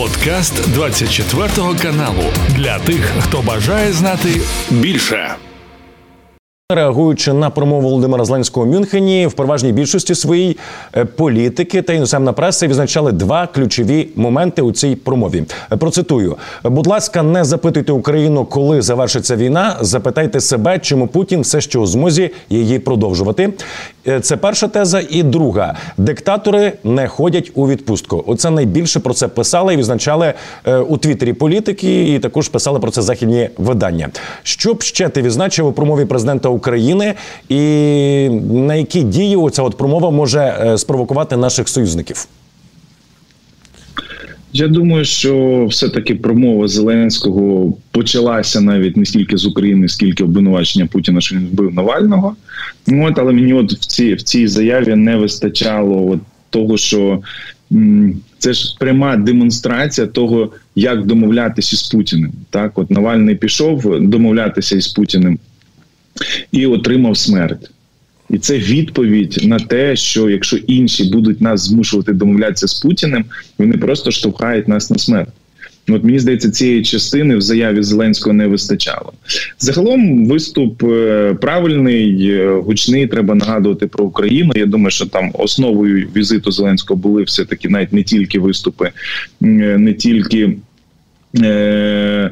Подкаст 24 каналу для тих, хто бажає знати більше. Реагуючи на промову Володимира Зеленського у Мюнхені, в переважній більшості своїй е, політики та іноземна преса відзначали два ключові моменти у цій промові. Е, Процитую: будь ласка, не запитуйте Україну, коли завершиться війна. Запитайте себе, чому Путін все ще у змозі її продовжувати. Е, Це перша теза. І друга: диктатори не ходять у відпустку. Оце найбільше про це писали і відзначали е, у Твіттері політики, і також писали про це західні видання. Що б ще ти відзначив у промові президента України, і на які дії оця от промова може е, спровокувати наших союзників? Я думаю, що все-таки промова Зеленського почалася навіть не стільки з України, скільки обвинувачення Путіна, що він вбив Навального. От, але мені от в цій в цій заяві не вистачало от того, що м, це ж пряма демонстрація того, як домовлятися з Путіним. Так, от Навальний пішов домовлятися із Путіним і отримав смерть. І це відповідь на те, що якщо інші будуть нас змушувати домовлятися з Путіним, вони просто штовхають нас на смерть. От мені здається, цієї частини в заяві Зеленського не вистачало. Загалом виступ е, правильний, е, гучний. Треба нагадувати про Україну. Я думаю, що там основою візиту Зеленського були все таки навіть не тільки виступи, е, не тільки. Е,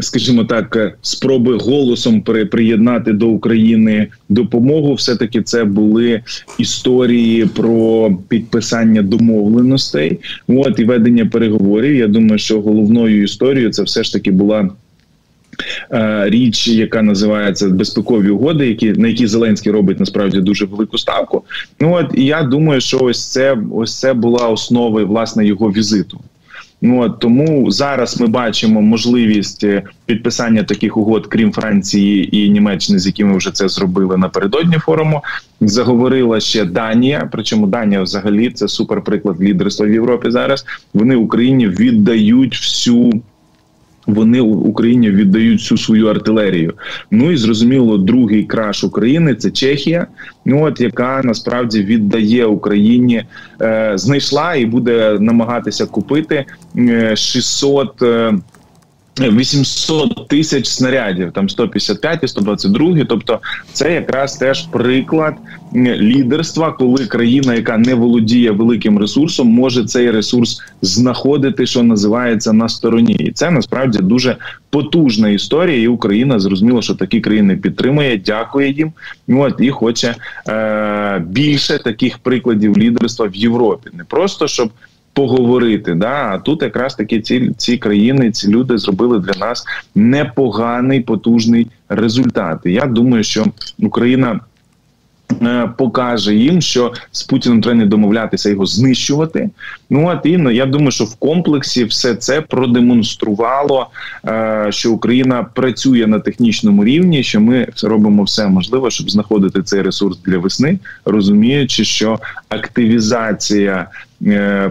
скажімо так, спроби голосом при- приєднати до України допомогу, все таки це були історії про підписання домовленостей. От і ведення переговорів. Я думаю, що головною історією це все ж таки була. е, Річ, яка називається безпекові угоди, які на які Зеленський робить насправді дуже велику ставку. Ну от і я думаю, що ось це ось це була основа власне його візиту. Ну от тому зараз ми бачимо можливість е, підписання таких угод, крім Франції і Німеччини, з якими вже це зробили напередодні форуму. Заговорила ще Данія. Причому Данія, взагалі, це суперприклад лідерства в Європі. Зараз вони Україні віддають всю. Вони Україні віддають всю свою артилерію. Ну і зрозуміло, другий краш України це Чехія. Ну от яка насправді віддає Україні, е, знайшла і буде намагатися купити е, 600 е, 800 тисяч снарядів, там 155 і 122. Тобто, це якраз теж приклад лідерства, коли країна, яка не володіє великим ресурсом, може цей ресурс знаходити, що називається на стороні, і це насправді дуже потужна історія. І Україна зрозуміла, що такі країни підтримує, дякує їм. От і хоче е- більше таких прикладів лідерства в Європі, не просто щоб поговорити. Да? А тут якраз таки ці, ці країни, ці люди зробили для нас непоганий потужний результат. І я думаю, що Україна. е, Покаже їм, що з Путіним треба не домовлятися його знищувати. Ну от і ну, я думаю, що в комплексі все це продемонструвало, е, що Україна працює на технічному рівні, що ми робимо все можливе, щоб знаходити цей ресурс для весни, розуміючи, що активізація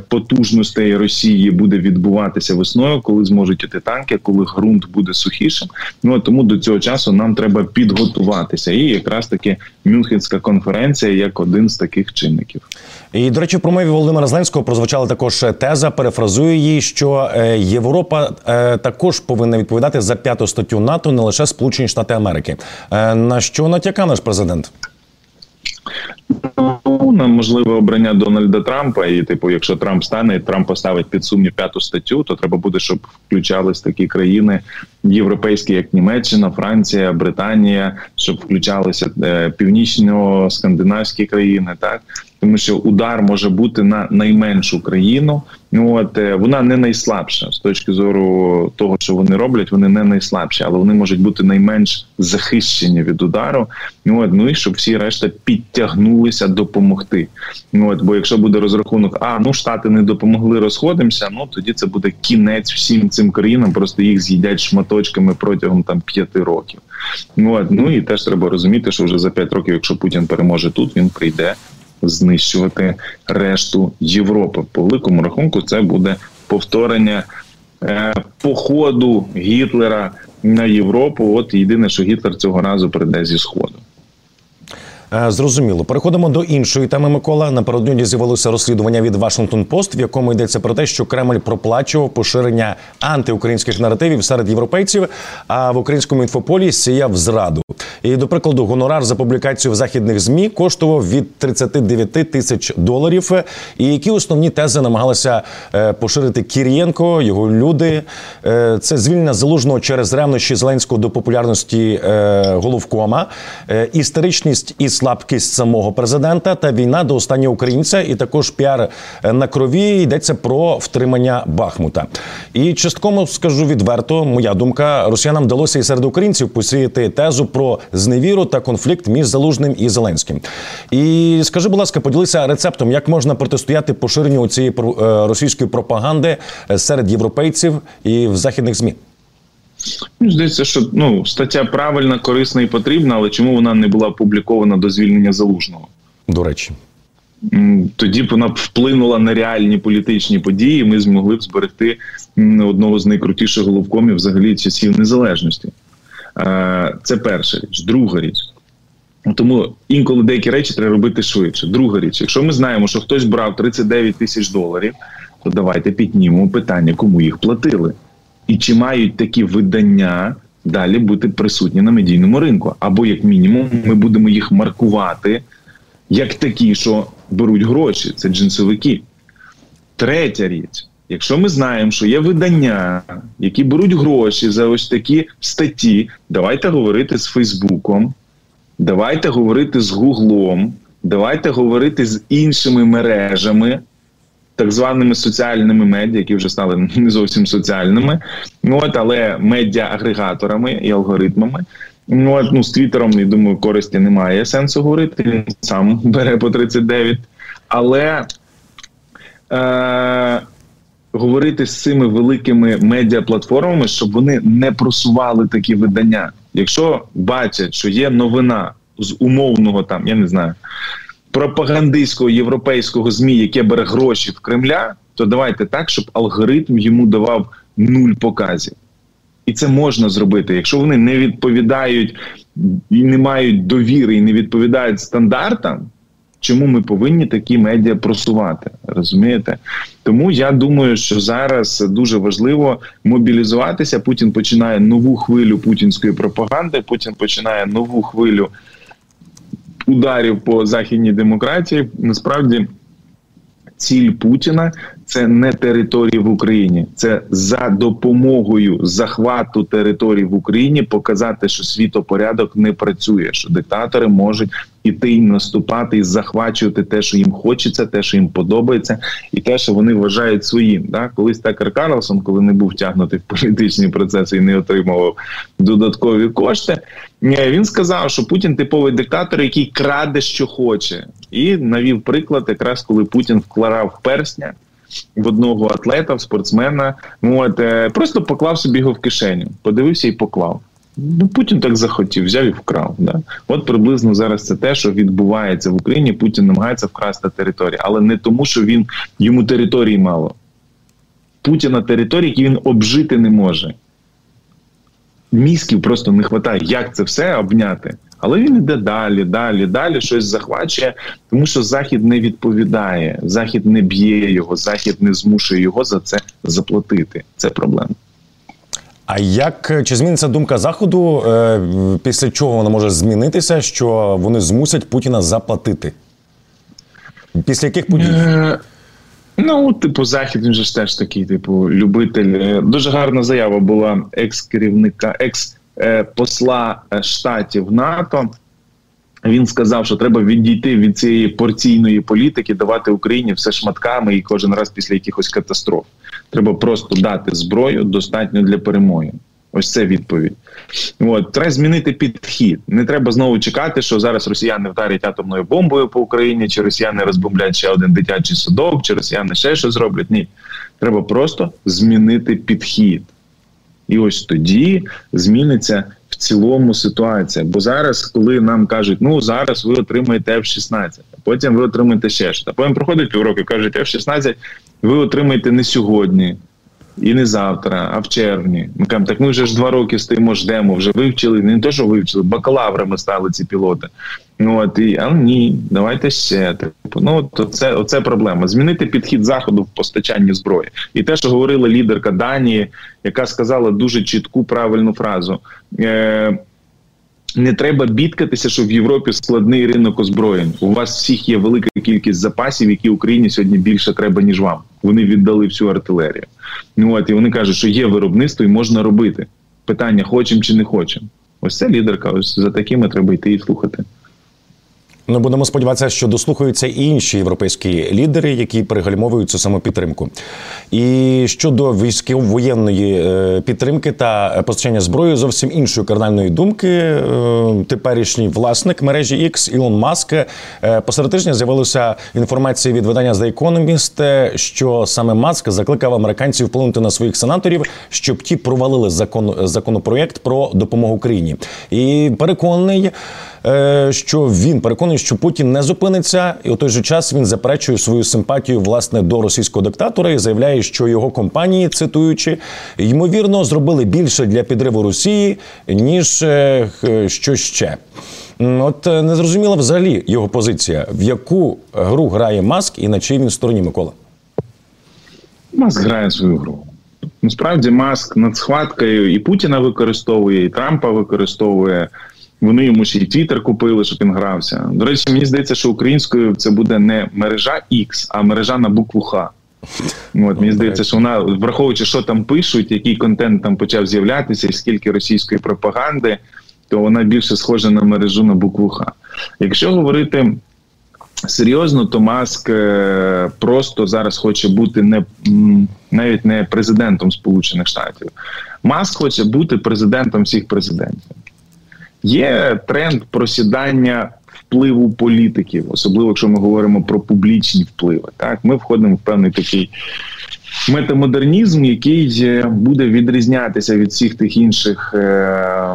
потужностей Росії буде відбуватися весною, коли зможуть іти танки, коли ґрунт буде сухішим. Ну тому до цього часу нам треба підготуватися. І якраз таки Мюнхенська конференція як один з таких чинників. І до речі, в промові Володимира Зеленського прозвучала також теза. Перефразую її, що е, Європа е, також повинна відповідати за п'яту статтю НАТО, не лише Сполучені Штати Америки. Е, На що натякав наш президент? На можливе обрання Дональда Трампа, і типу, якщо Трамп стане, і Трамп поставить під сумнів п'яту статтю, то треба буде, щоб включались такі країни європейські, як Німеччина, Франція, Британія, щоб включалися е, північно-скандинавські країни, так тому що удар може бути на найменшу країну. Ну от е, вона не найслабша з точки зору того, що вони роблять, вони не найслабші, але вони можуть бути найменш захищені від удару. Ну от ну і щоб всі решта підтягнулися допомогти. Ну от, бо якщо буде розрахунок, а ну штати не допомогли, розходимося. Ну тоді це буде кінець всім цим країнам, просто їх з'їдять шматочками протягом там п'яти років. От, ну і теж треба розуміти, що вже за п'ять років, якщо Путін переможе тут, він прийде знищувати решту Європи. По великому рахунку, це буде повторення е, походу Гітлера на Європу. От єдине, що Гітлер цього разу прийде зі сходу. Е, зрозуміло. Переходимо до іншої теми. Микола напередодні з'явилося розслідування від Вашингтон Пост, в якому йдеться про те, що Кремль проплачував поширення антиукраїнських наративів серед європейців, а в українському інфополі сіяв зраду. І до прикладу, гонорар за публікацію в західних ЗМІ коштував від 39 тисяч доларів. І які основні тези намагалися е, поширити Кір'єнко, його люди? Е, це звільнення Залужного через ревнощі Зеленського до популярності головкома, історичність і слабкість самого президента та війна до останнього українця, і також піар на крові йдеться про втримання Бахмута. І частково скажу відверто, моя думка, росіянам вдалося і серед українців посіяти тезу про зневіру та конфлікт між Залужним і Зеленським. І скажи, будь ласка, поділися рецептом, як можна протистояти поширенню цієї е, російської пропаганди е, серед європейців і в західних змі. Здається, що ну стаття правильна, корисна і потрібна, але чому вона не була опублікована до звільнення залужного? До речі, тоді б вона б вплинула на реальні політичні події. і Ми змогли б зберегти одного з найкрутіших головкомів взагалі часів незалежності. Це перша річ, друга річ. Тому інколи деякі речі треба робити швидше. Друга річ, якщо ми знаємо, що хтось брав 39 тисяч доларів, то давайте піднімемо питання, кому їх платили і чи мають такі видання далі бути присутні на медійному ринку, або як мінімум, ми будемо їх маркувати як такі, що беруть гроші, це джинсовики. Третя річ. Якщо ми знаємо, що є видання, які беруть гроші за ось такі статті, давайте говорити з Фейсбуком, давайте говорити з Гуглом, давайте говорити з іншими мережами, так званими соціальними медіа, які вже стали не зовсім соціальними, ну от, але медіа-агрегаторами і алгоритмами. Ну, от, ну з Твіттером, я думаю, користі немає сенсу говорити. Він сам бере по 39. Але е, говорити з цими великими медіаплатформами, щоб вони не просували такі видання. Якщо бачать, що є новина з умовного там, я не знаю пропагандистського європейського змі, яке бере гроші в Кремля, то давайте так, щоб алгоритм йому давав нуль показів. І це можна зробити. Якщо вони не відповідають і не мають довіри і не відповідають стандартам, чому ми повинні такі медіа просувати? Розумієте? Тому я думаю, що зараз дуже важливо мобілізуватися. Путін починає нову хвилю путінської пропаганди. Путін починає нову хвилю ударів по західній демократії насправді ціль Путіна це не території в Україні, це за допомогою захвату територій в Україні показати, що світопорядок не працює, що диктатори можуть іти і наступати і захвачувати те, що їм хочеться, те, що їм подобається, і те, що вони вважають своїм. Да? Колись Такер Карлсон, коли не був втягнутий в політичні процеси і не отримував додаткові кошти, він сказав, що Путін типовий диктатор, який краде, що хоче, і навів приклад, якраз коли Путін вкладав персня в одного атлета, в спортсмена. От, е, Просто поклав собі його в кишеню, подивився і поклав. Ну, Путін так захотів, взяв і вкрав. Да? От приблизно зараз це те, що відбувається в Україні. Путін намагається вкрасти територію, але не тому, що він йому території мало. Путіна території, які він обжити не може. Мізків просто не вистачає, як це все обняти. Але він йде далі, далі, далі щось захвачує, тому що захід не відповідає, захід не б'є його, захід не змушує його за це заплатити. Це проблема. А як чи зміниться думка заходу? Е, після чого вона може змінитися, що вони змусять Путіна заплатити? Після яких подій? Е, ну, типу, захід він же ж теж такий, типу, любитель. Е, дуже гарна заява була екс керівника, екс Е, посла е, штатів НАТО. Він сказав, що треба відійти від цієї порційної політики, давати Україні все шматками і кожен раз після якихось катастроф. Треба просто дати зброю достатньо для перемоги. Ось це відповідь. От треба змінити підхід. Не треба знову чекати, що зараз росіяни вдарять атомною бомбою по Україні, чи росіяни розбомблять ще один дитячий садок, чи росіяни ще щось зроблять. Ні, треба просто змінити підхід. І ось тоді зміниться в цілому ситуація. Бо зараз, коли нам кажуть, ну зараз ви отримаєте F-16, а потім ви отримаєте ще щось. А потім проходить півроку, кажуть, F-16 ви отримаєте не сьогодні. І не завтра, а в червні. Ми кажемо, так ми вже ж два роки стоїмо, ждемо, вже вивчили. Не те, що вивчили, бакалаврами стали ці пілоти. Ну от і а ні, давайте ще типу. Ну то це оце проблема. Змінити підхід заходу в постачанні зброї, і те, що говорила лідерка Данії, яка сказала дуже чітку правильну фразу. Е, не треба бідкатися, що в Європі складний ринок озброєнь. У вас всіх є велика кількість запасів, які Україні сьогодні більше треба ніж вам. Вони віддали всю артилерію. Ну от і вони кажуть, що є виробництво і можна робити. Питання: хочемо чи не хочемо. Ось це лідерка. Ось за такими треба йти і слухати. Ну, будемо сподіватися, що дослухаються і інші європейські лідери, які перегальмовують цю самопідтримку. І щодо військово-воєнної е, підтримки та постачання зброї, зовсім іншої кардинальної думки. Е, теперішній власник мережі X Ілон Маск е, посеред тижня з'явилася інформація від видання The Economist, що саме Маск закликав американців вплинути на своїх сенаторів, щоб ті провалили закон законопроєкт про допомогу Україні. І переконаний. Е, що він переконаний, що Путін не зупиниться, і у той же час він заперечує свою симпатію власне до російського диктатора і заявляє, що його компанії, цитуючи, ймовірно, зробили більше для підриву Росії ніж е, що ще. От е, не зрозуміла взагалі його позиція, в яку гру грає Маск і на чиїй він стороні Микола. Маск грає свою гру. Насправді маск над схваткою і Путіна використовує, і Трампа використовує. Вони йому ще й Твіттер купили, щоб він грався. До речі, мені здається, що українською це буде не мережа X, а мережа на букву Х. От мені здається, що вона, враховуючи, що там пишуть, який контент там почав з'являтися, і скільки російської пропаганди, то вона більше схожа на мережу на букву Х. Якщо говорити серйозно, то Маск е, просто зараз хоче бути не навіть не президентом Сполучених Штатів. Маск хоче бути президентом всіх президентів. Є тренд просідання впливу політиків, особливо якщо ми говоримо про публічні впливи. Так, ми входимо в певний такий метамодернізм, який е, буде відрізнятися від всіх тих інших е,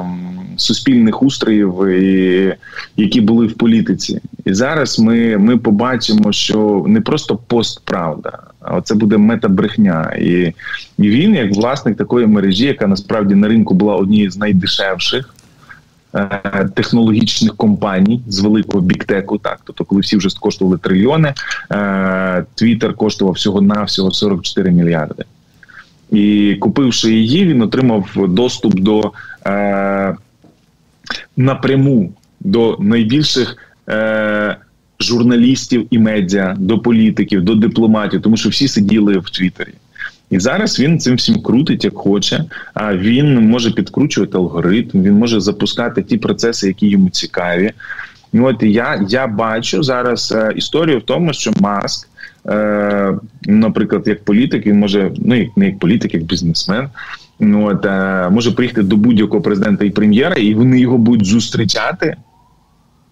суспільних устроїв, і, які були в політиці. І зараз ми ми побачимо, що не просто постправда, а це буде метабрехня. І, і він, як власник такої мережі, яка насправді на ринку була однією з найдешевших. Е, технологічних компаній з великого біктеку, так тобто, коли всі вже коштували трильйони, Твіттер коштував всього навсього 44 мільярди. І купивши її, він отримав доступ до е, напряму до найбільших е, журналістів і медіа, до політиків, до дипломатів, тому що всі сиділи в Твіттері. І зараз він цим всім крутить як хоче. А він може підкручувати алгоритм, він може запускати ті процеси, які йому цікаві. І От я я бачу зараз е, історію в тому, що маск, е, наприклад, як політик, він може ну як не як політик, як бізнесмен. Ну от е, може приїхати до будь-якого президента і прем'єра, і вони його будуть зустрічати.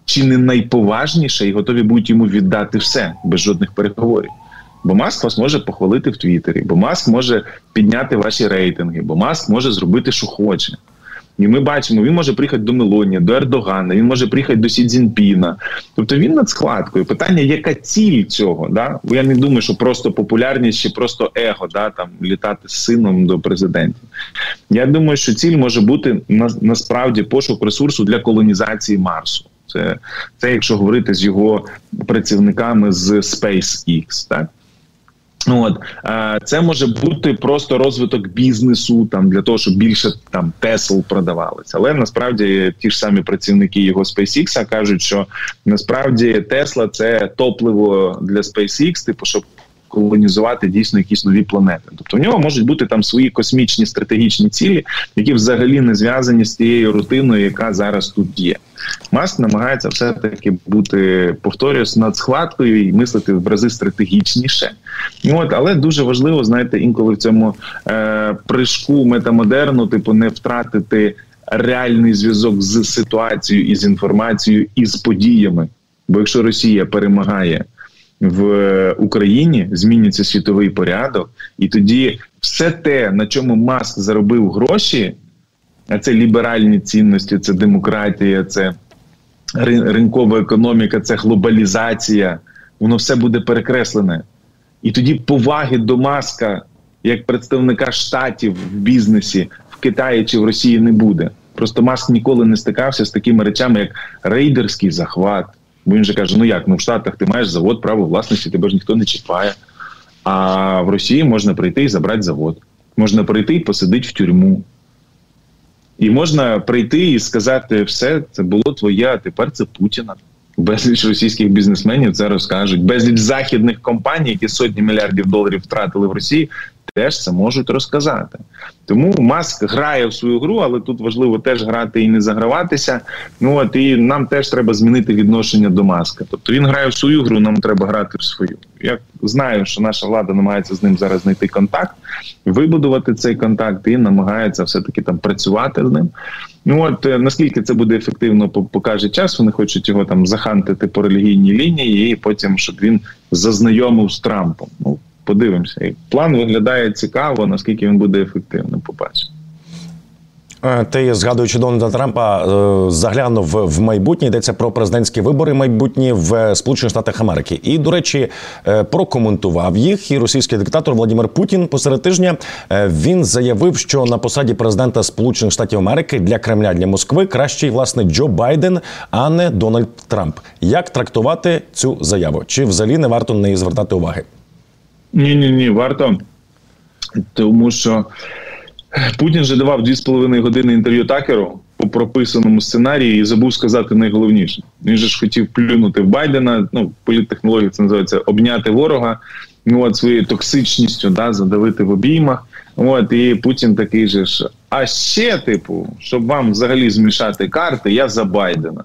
Чи не найповажніше, і готові будуть йому віддати все без жодних переговорів. Бо Маск вас може похвалити в Твіттері, бо Маск може підняти ваші рейтинги, бо Маск може зробити, що хоче. І ми бачимо, він може приїхати до Мелонія, до Ердогана, він може приїхати до Сі Цзіньпіна. Тобто він над складкою. Питання, яка ціль цього? Да? Бо я не думаю, що просто популярність чи просто его, да, там літати з сином до президентів. Я думаю, що ціль може бути на, насправді пошук ресурсу для колонізації Марсу. Це, це якщо говорити з його працівниками з SpaceX, так. От це може бути просто розвиток бізнесу, там для того, щоб більше там Тесл продавалися. Але насправді ті ж самі працівники його SpaceX кажуть, що насправді Тесла це топливо для SpaceX, типу, щоб колонізувати дійсно якісь нові планети. Тобто в нього можуть бути там свої космічні стратегічні цілі, які взагалі не зв'язані з тією рутиною, яка зараз тут є. Маск намагається все таки бути повторюсь над схваткою і мислити в рази стратегічніше. От, але дуже важливо, знаєте, інколи в цьому е, прыжку метамодерну, типу, не втратити реальний зв'язок з ситуацією і з інформацією і з подіями. Бо якщо Росія перемагає в Україні, зміниться світовий порядок, і тоді все те, на чому Маск заробив гроші, а це ліберальні цінності, це демократія, це ринкова економіка, це глобалізація, воно все буде перекреслене. І тоді поваги до маска як представника штатів в бізнесі в Китаї чи в Росії не буде. Просто Маск ніколи не стикався з такими речами, як рейдерський захват. Бо він же каже: ну як ну в Штатах ти маєш завод право власності, тебе ж ніхто не чіпає. А в Росії можна прийти і забрати завод. Можна прийти і посидити в тюрму. І можна прийти і сказати, все, це було твоє, а тепер це Путіна. Безліч російських бізнесменів це розкажуть. Безліч західних компаній, які сотні мільярдів доларів втратили в Росії, теж це можуть розказати. Тому маск грає в свою гру, але тут важливо теж грати і не заграватися. Ну от і нам теж треба змінити відношення до маска. Тобто він грає в свою гру, нам треба грати в свою. Я знаю, що наша влада намагається з ним зараз знайти контакт, вибудувати цей контакт і намагається все таки там працювати з ним. Ну от е, наскільки це буде ефективно, покаже час. Вони хочуть його там захантити по релігійній лінії, і потім щоб він зазнайомив з Трампом. Ну подивимося. І план виглядає цікаво, наскільки він буде ефективним. Побачимо. Е, ти згадуючи Дональда Трампа, е, заглянув в майбутнє. Йдеться про президентські вибори майбутні в Сполучених Штатах Америки. І, до речі, е, прокоментував їх. І російський диктатор Владимир Путін посеред тижня він заявив, що на посаді президента Сполучених Штатів Америки для Кремля для Москви кращий власне Джо Байден, а не Дональд Трамп. Як трактувати цю заяву? Чи взагалі не варто на неї звертати уваги? Ні, ні, ні, варто, тому що Путін вже давав 2,5 години інтерв'ю такеру по прописаному сценарії і забув сказати найголовніше. Він же ж хотів плюнути в Байдена. Ну, політтехнології це називається обняти ворога. Ну, от своєю токсичністю да, задавити в обіймах. От і Путін такий же ж. А ще, типу, щоб вам взагалі змішати карти, я за Байдена.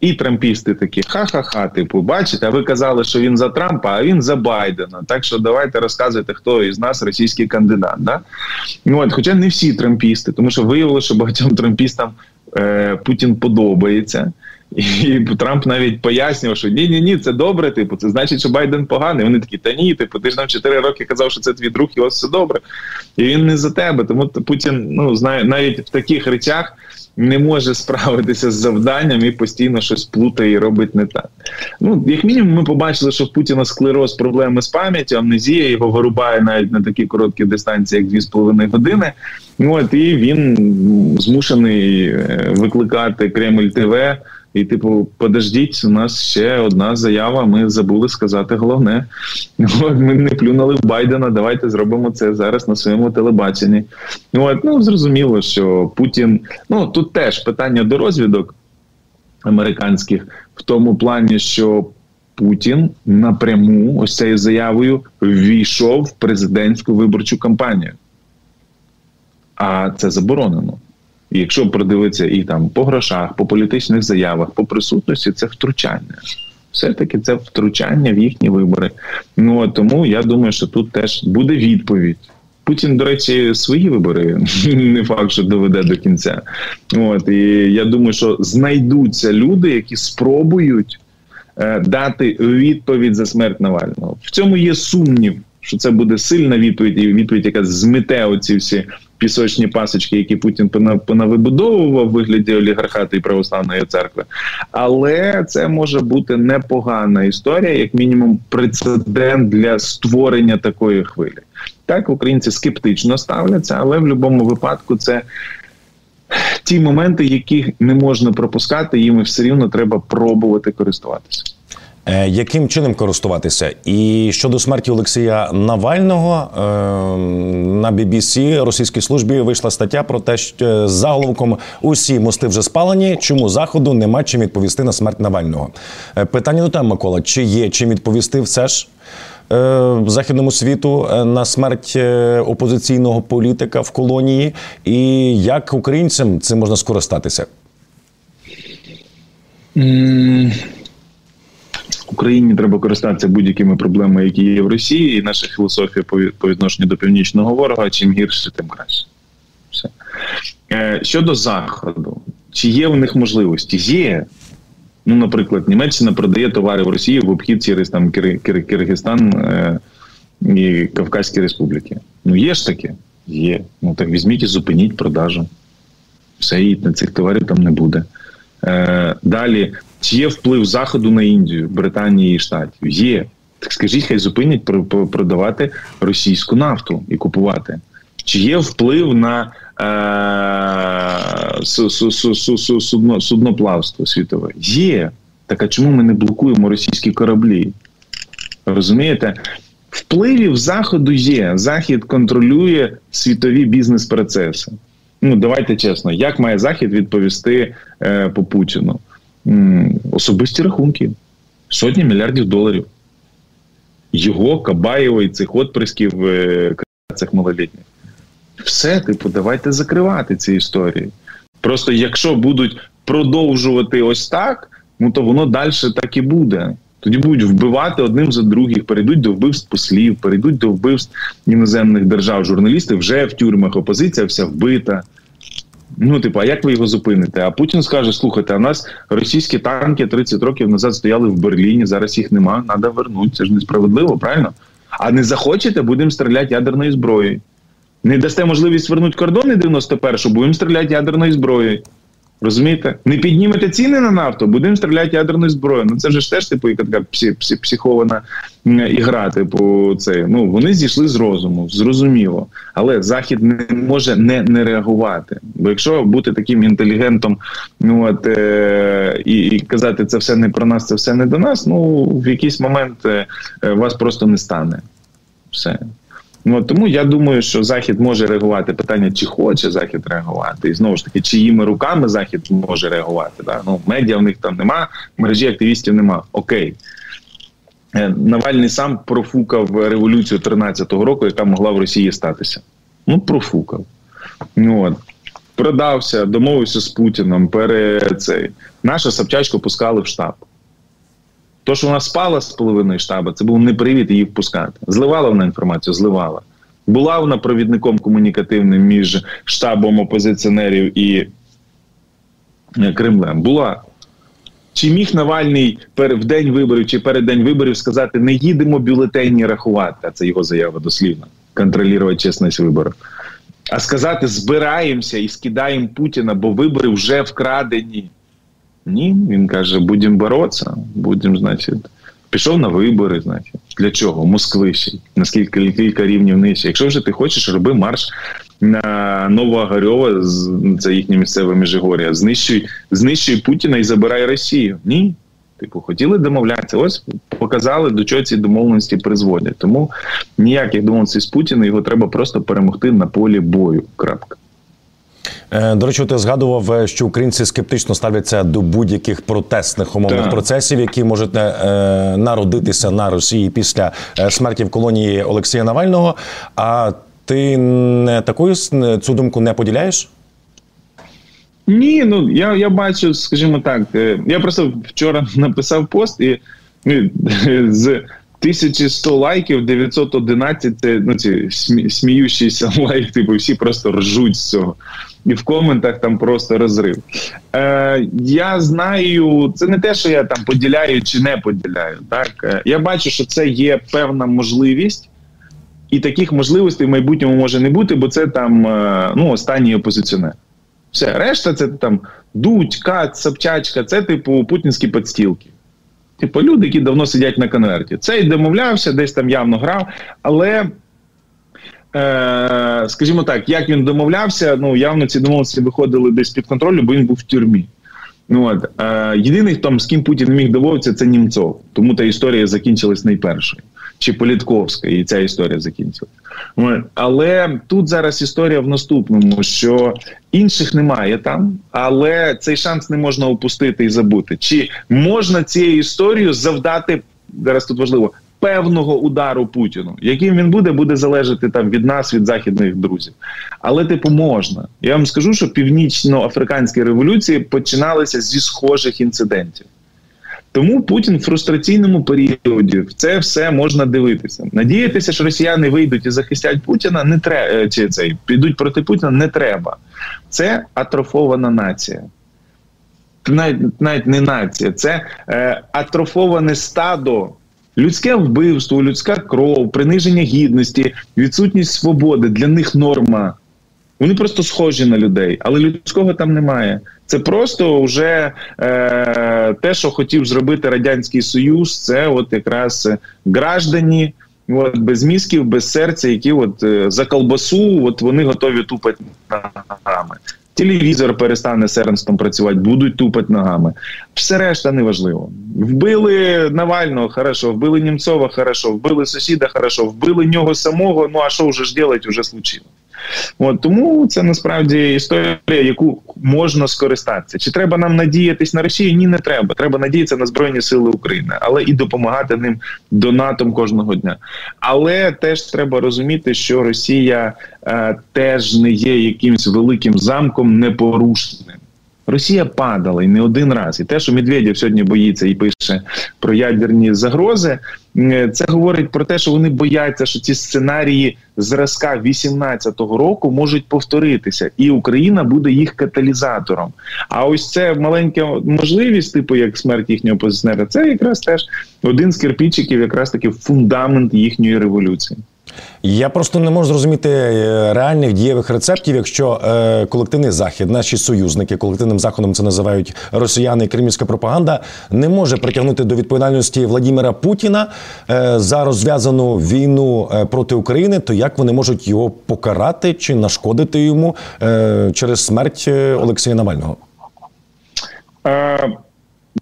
І трампісти такі ха-ха-ха, типу, бачите, а ви казали, що він за Трампа, а він за Байдена. Так що давайте розказуйте, хто із нас російський кандидат. Да? Ну, от, Хоча не всі трампісти, тому що виявилося, що багатьом трампістам е, Путін подобається. І Трамп навіть пояснював, що ні, ні, ні, це добре. Типу, це значить, що Байден поганий. Вони такі, та ні, типу, ти ж нам 4 роки казав, що це твій друг, і ось все добре. І він не за тебе. Тому Путін ну знає навіть в таких речах не може справитися з завданням і постійно щось плутає і робить не так. Ну, як мінімум, ми побачили, що в Путіна склероз проблеми з пам'яттю, амнезія його вирубає навіть на такі короткі дистанції, як 2,5 години. Ну от і він змушений е, викликати Кремль ТВ. І, типу, подождіть, у нас ще одна заява. Ми забули сказати головне. От, Ми не плюнули в Байдена. Давайте зробимо це зараз на своєму телебаченні. От, ну зрозуміло, що Путін. Ну тут теж питання до розвідок американських в тому плані, що Путін напряму ось цією заявою ввійшов в президентську виборчу кампанію. А це заборонено. Якщо продивитися і там по грошах, по політичних заявах, по присутності, це втручання. Все-таки це втручання в їхні вибори. Ну тому я думаю, що тут теж буде відповідь. Путін, до речі, свої вибори не факт, що доведе до кінця. От і я думаю, що знайдуться люди, які спробують е, дати відповідь за смерть Навального. В цьому є сумнів, що це буде сильна відповідь, і відповідь, яка змете оці всі пісочні пасочки, які Путін понавибудовував в вигляді олігархату і православної церкви. Але це може бути непогана історія, як мінімум, прецедент для створення такої хвилі. Так, українці скептично ставляться, але в будь-якому випадку це. Ті моменти, які не можна пропускати, їм все рівно треба пробувати користуватися. Е, яким чином користуватися? І щодо смерті Олексія Навального е, на BBC російській службі вийшла стаття про те, що з заголовком усі мости вже спалені. Чому заходу нема чим відповісти на смерть Навального? Е, питання до тебе, Микола: чи є чим відповісти все ж? Західному світу на смерть опозиційного політика в колонії, і як українцям цим можна скористатися? Україні треба користатися будь-якими проблемами, які є в Росії, і наша філософія по відношенню до північного ворога. Чим гірше, тим краще. Все. Е, щодо заходу, чи є у них можливості? Є. Ну, наприклад, Німеччина продає товари в Росію в обхід через там Кир Кир Киргизстан е, і Кавказькі Республіки. Ну, є ж таке? Є. Ну так візьміть і зупиніть продажу. Все, і цих товарів там не буде. Е, Далі чи є вплив Заходу на Індію, Британії і Штатів? Є. Так скажіть, хай зупинять продавати російську нафту і купувати. Чи є вплив на е, судно, судноплавство світове? Є. Так а чому ми не блокуємо російські кораблі? Розумієте? Впливів заходу є. Захід контролює світові бізнес-процеси. Ну, давайте чесно, як має Захід відповісти е, по Путіну? Особисті рахунки, сотні мільярдів доларів. Його Кабаєва і цих отприсків е, цих малолітніх. Все, типу, давайте закривати ці історії. Просто якщо будуть продовжувати ось так, ну то воно далі так і буде. Тоді будуть вбивати одним за других, перейдуть до вбивств послів, перейдуть до вбивств іноземних держав. Журналісти вже в тюрмах. Опозиція вся вбита. Ну, типу, а як ви його зупините? А Путін скаже: слухайте, а нас російські танки 30 років назад стояли в Берліні, зараз їх нема, треба вернути. Це ж несправедливо, правильно? А не захочете, будемо стріляти ядерною зброєю. Не дасте можливість вернути кордони 91-го, будемо стріляти ядерною зброєю. Розумієте? Не піднімете ціни на нафту, будемо стріляти ядерною зброєю. Ну це вже ж теж типу така психована ігра. Типу, це ну вони зійшли з розуму, зрозуміло. Але захід не може не не реагувати. Бо якщо бути таким інтелігентом, ну от е, і, і казати це все не про нас, це все не до нас. Ну в якийсь момент е, вас просто не стане. Все. Ну тому я думаю, що захід може реагувати. Питання, чи хоче захід реагувати, і знову ж таки, чиїми руками захід може реагувати. Да? Ну медіа в них там нема, мережі активістів нема. Окей. Е, Навальний сам профукав революцію 13-го року, яка могла в Росії статися. Ну, профукав. Ну, от. Продався, домовився з Путіном. пере цей. Наша Собчачку пускали в штаб. То, що вона спала з половиною штабу, це був не привід її впускати. Зливала вона інформацію, зливала. Була вона провідником комунікативним між штабом опозиціонерів і е, Кремлем. Була. Чи міг Навальний в день виборів чи перед день виборів сказати: не їдемо бюлетені рахувати, а це його заява дослівна, контролювати чесність виборів. А сказати: збираємося і скидаємо Путіна, бо вибори вже вкрадені. Ні, він каже: будемо боротися, будемо, значить, пішов на вибори. Значить, для чого? Москвищий, наскільки кілька рівнів нижче. Якщо вже ти хочеш, роби марш на Новоагарьова, це їхнє місцеве Межигорія, знищуй, знищуй Путіна і забирай Росію. Ні. Типу, хотіли домовлятися. Ось показали, до чого ці домовленості призводять. Тому ніяких домовленостей з Путіним його треба просто перемогти на полі бою. Крапка. Е, до речі, ти згадував, е, що українці скептично ставляться до будь-яких протестних умовних так. процесів, які можуть е, народитися на Росії після смерті в колонії Олексія Навального. А ти не такою цю думку не поділяєш? Ні, ну я я бачу, скажімо так, я просто вчора написав пост і ну, з 1100 лайків 911 ну ці сміючіся лайки, типу всі просто ржуть з цього і в коментах там просто розрив. Е, Я знаю, це не те, що я там поділяю чи не поділяю. Так е, я бачу, що це є певна можливість, і таких можливостей в майбутньому може не бути, бо це там е, ну останній опозиціонер. Все, решта, це там дудь, кат, Собчачка, це типу путінські подстілки. Типу, люди, які давно сидять на конверті. Цей домовлявся, десь там явно грав, але е, скажімо так, як він домовлявся, ну явно ці домовленості виходили десь під контролю, бо він був в тюрмі. Ну от е, єдиний, хто з ким Путін міг домовитися, це Німцов. Тому та історія закінчилась найпершою. Чи Політковська, і ця історія закінчилась. Але тут зараз історія в наступному: що інших немає там, але цей шанс не можна опустити і забути. Чи можна цією історією завдати зараз? Тут важливо певного удару Путіну. Яким він буде, буде залежати там від нас, від західних друзів. Але типу можна. Я вам скажу, що північно-африканські революції починалися зі схожих інцидентів. Тому Путін в фрустраційному періоді в це все можна дивитися. Надіятися, що росіяни вийдуть і захистять Путіна, не треба е, чи цей підуть проти Путіна, не треба. Це атрофована нація. Навіть навіть не нація, це е, атрофоване стадо Людське вбивство, людська кров, приниження гідності, відсутність свободи для них норма. Вони просто схожі на людей, але людського там немає. Це просто вже е, те, що хотів зробити радянський союз. Це от якраз граждані, от без мізків, без серця, які от е, за колбасу, от вони готові тупати ногами. Телевізор перестане сернством працювати, будуть тупати ногами. Все решта неважливо. Вбили Навального, хорошо, вбили Німцова, хорошо, вбили сусіда, хорошо, вбили нього самого. Ну а що вже ж робити, вже случилось. От тому це насправді історія, яку можна скористатися. Чи треба нам надіятись на Росію? Ні, не треба. Треба надіятися на Збройні Сили України, але і допомагати ним донатом кожного дня. Але теж треба розуміти, що Росія е, теж не є якимсь великим замком непорушним. Росія падала і не один раз. І те, що Медведєв сьогодні боїться і пише про ядерні загрози, це говорить про те, що вони бояться, що ці сценарії зразка 18-го року можуть повторитися, і Україна буде їх каталізатором. А ось це маленька можливість, типу як смерть їхнього опозиціонера, це якраз теж один з кирпічиків, якраз таки фундамент їхньої революції. Я просто не можу зрозуміти е, реальних дієвих рецептів, якщо е, колективний захід, наші союзники, колективним заходом це називають росіяни і кремлівська пропаганда, не може притягнути до відповідальності Владимира Путіна е, за розв'язану війну е, проти України, то як вони можуть його покарати чи нашкодити йому е, через смерть е, Олексія Навального?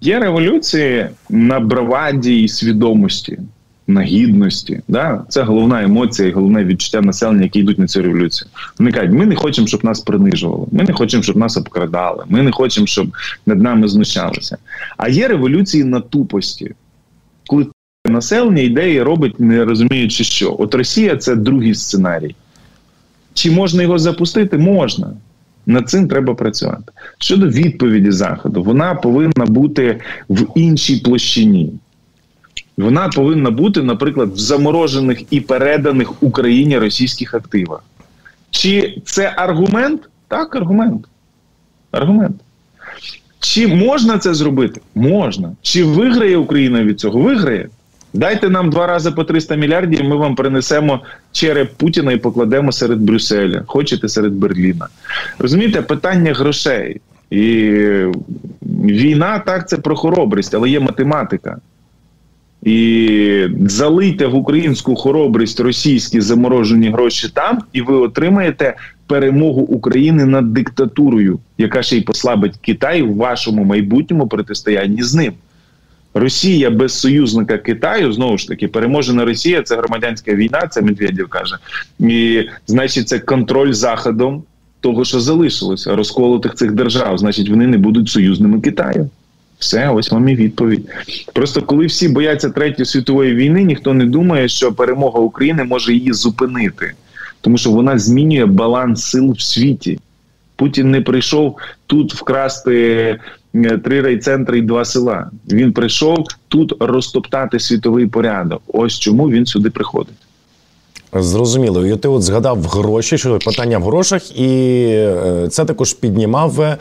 Є революції на браваді і свідомості на гідності. Да? Це головна емоція, і головне відчуття населення, які йдуть на цю революцію. Вони кажуть, ми не хочемо, щоб нас принижували, ми не хочемо, щоб нас обкрадали, ми не хочемо, щоб над нами знущалися. А є революції на тупості, коли населення йде і робить, не розуміючи, що от Росія це другий сценарій. Чи можна його запустити? Можна. Над цим треба працювати. Щодо відповіді Заходу, вона повинна бути в іншій площині вона повинна бути, наприклад, в заморожених і переданих Україні російських активах. Чи це аргумент? Так, аргумент. Аргумент. Чи можна це зробити? Можна. Чи виграє Україна від цього? Виграє. Дайте нам два рази по 300 мільярдів, і ми вам принесемо череп Путіна і покладемо серед Брюсселя. Хочете серед Берліна. Розумієте, питання грошей. І війна так це про хоробрість, але є математика. І залийте в українську хоробрість російські заморожені гроші там, і ви отримаєте перемогу України над диктатурою, яка ще й послабить Китай в вашому майбутньому протистоянні з ним. Росія без союзника Китаю знову ж таки переможена Росія. Це громадянська війна. Це Медведєв каже, і значить, це контроль заходом того, що залишилося розколотих цих держав. Значить, вони не будуть союзними Китаю. Все, ось вам і відповідь. Просто коли всі бояться третьої світової війни, ніхто не думає, що перемога України може її зупинити, тому що вона змінює баланс сил в світі. Путін не прийшов тут вкрасти три райцентри і два села. Він прийшов тут розтоптати світовий порядок. Ось чому він сюди приходить. Зрозуміло, і ти от згадав гроші, що питання в грошах, і е, це також піднімав е,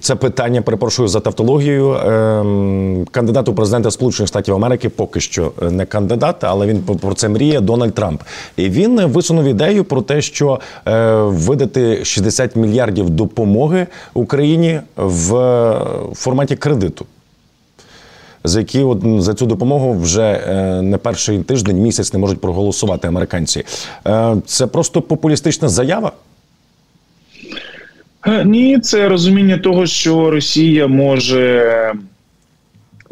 це питання. Перепрошую за тавтологію. Е, кандидат у президента Сполучених Штатів Америки поки що не кандидат, але він про це мріє Дональд Трамп. І він висунув ідею про те, що видати 60 мільярдів допомоги Україні в форматі кредиту за які от за цю допомогу вже е, не перший тиждень, місяць не можуть проголосувати американці. Е, це просто популістична заява. Е, ні, це розуміння того, що Росія може.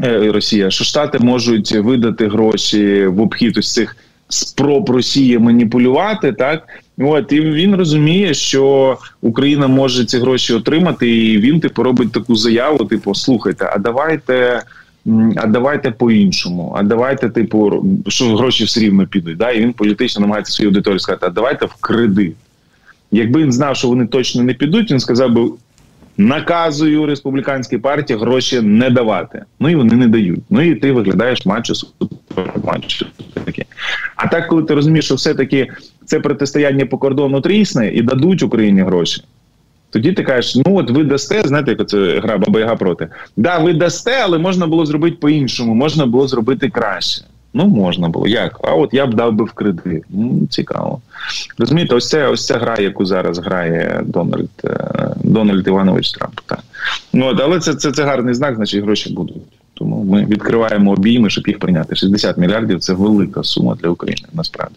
Росія, що Штати можуть видати гроші в обхід ось цих спроб Росії маніпулювати, так от і він розуміє, що Україна може ці гроші отримати, і він типу робить таку заяву: типу, слухайте, а давайте а давайте по-іншому. А давайте, типу, що гроші все рівно підуть. Да? І він політично намагається свою аудиторію сказати, а давайте в кредит. Якби він знав, що вони точно не підуть, він сказав би. Наказую республіканській партії гроші не давати. Ну і вони не дають. Ну і ти виглядаєш матчу суперматчу. А так, коли ти розумієш, що все-таки це протистояння по кордону трісне і дадуть Україні гроші, тоді ти кажеш, ну от ви дасте, знаєте, як це гра баба Яга проти. Да, ви дасте, але можна було зробити по-іншому, можна було зробити краще. Ну, можна було. Як? А от я б дав би в кредит. Ну, Цікаво. Розумієте, ось це ось ця гра, яку зараз грає Дональд е, Дональд Іванович Трамп. Так. Ну, от, але це, це, це гарний знак, значить гроші будуть. Тому ми відкриваємо обійми, щоб їх прийняти. 60 мільярдів це велика сума для України, насправді.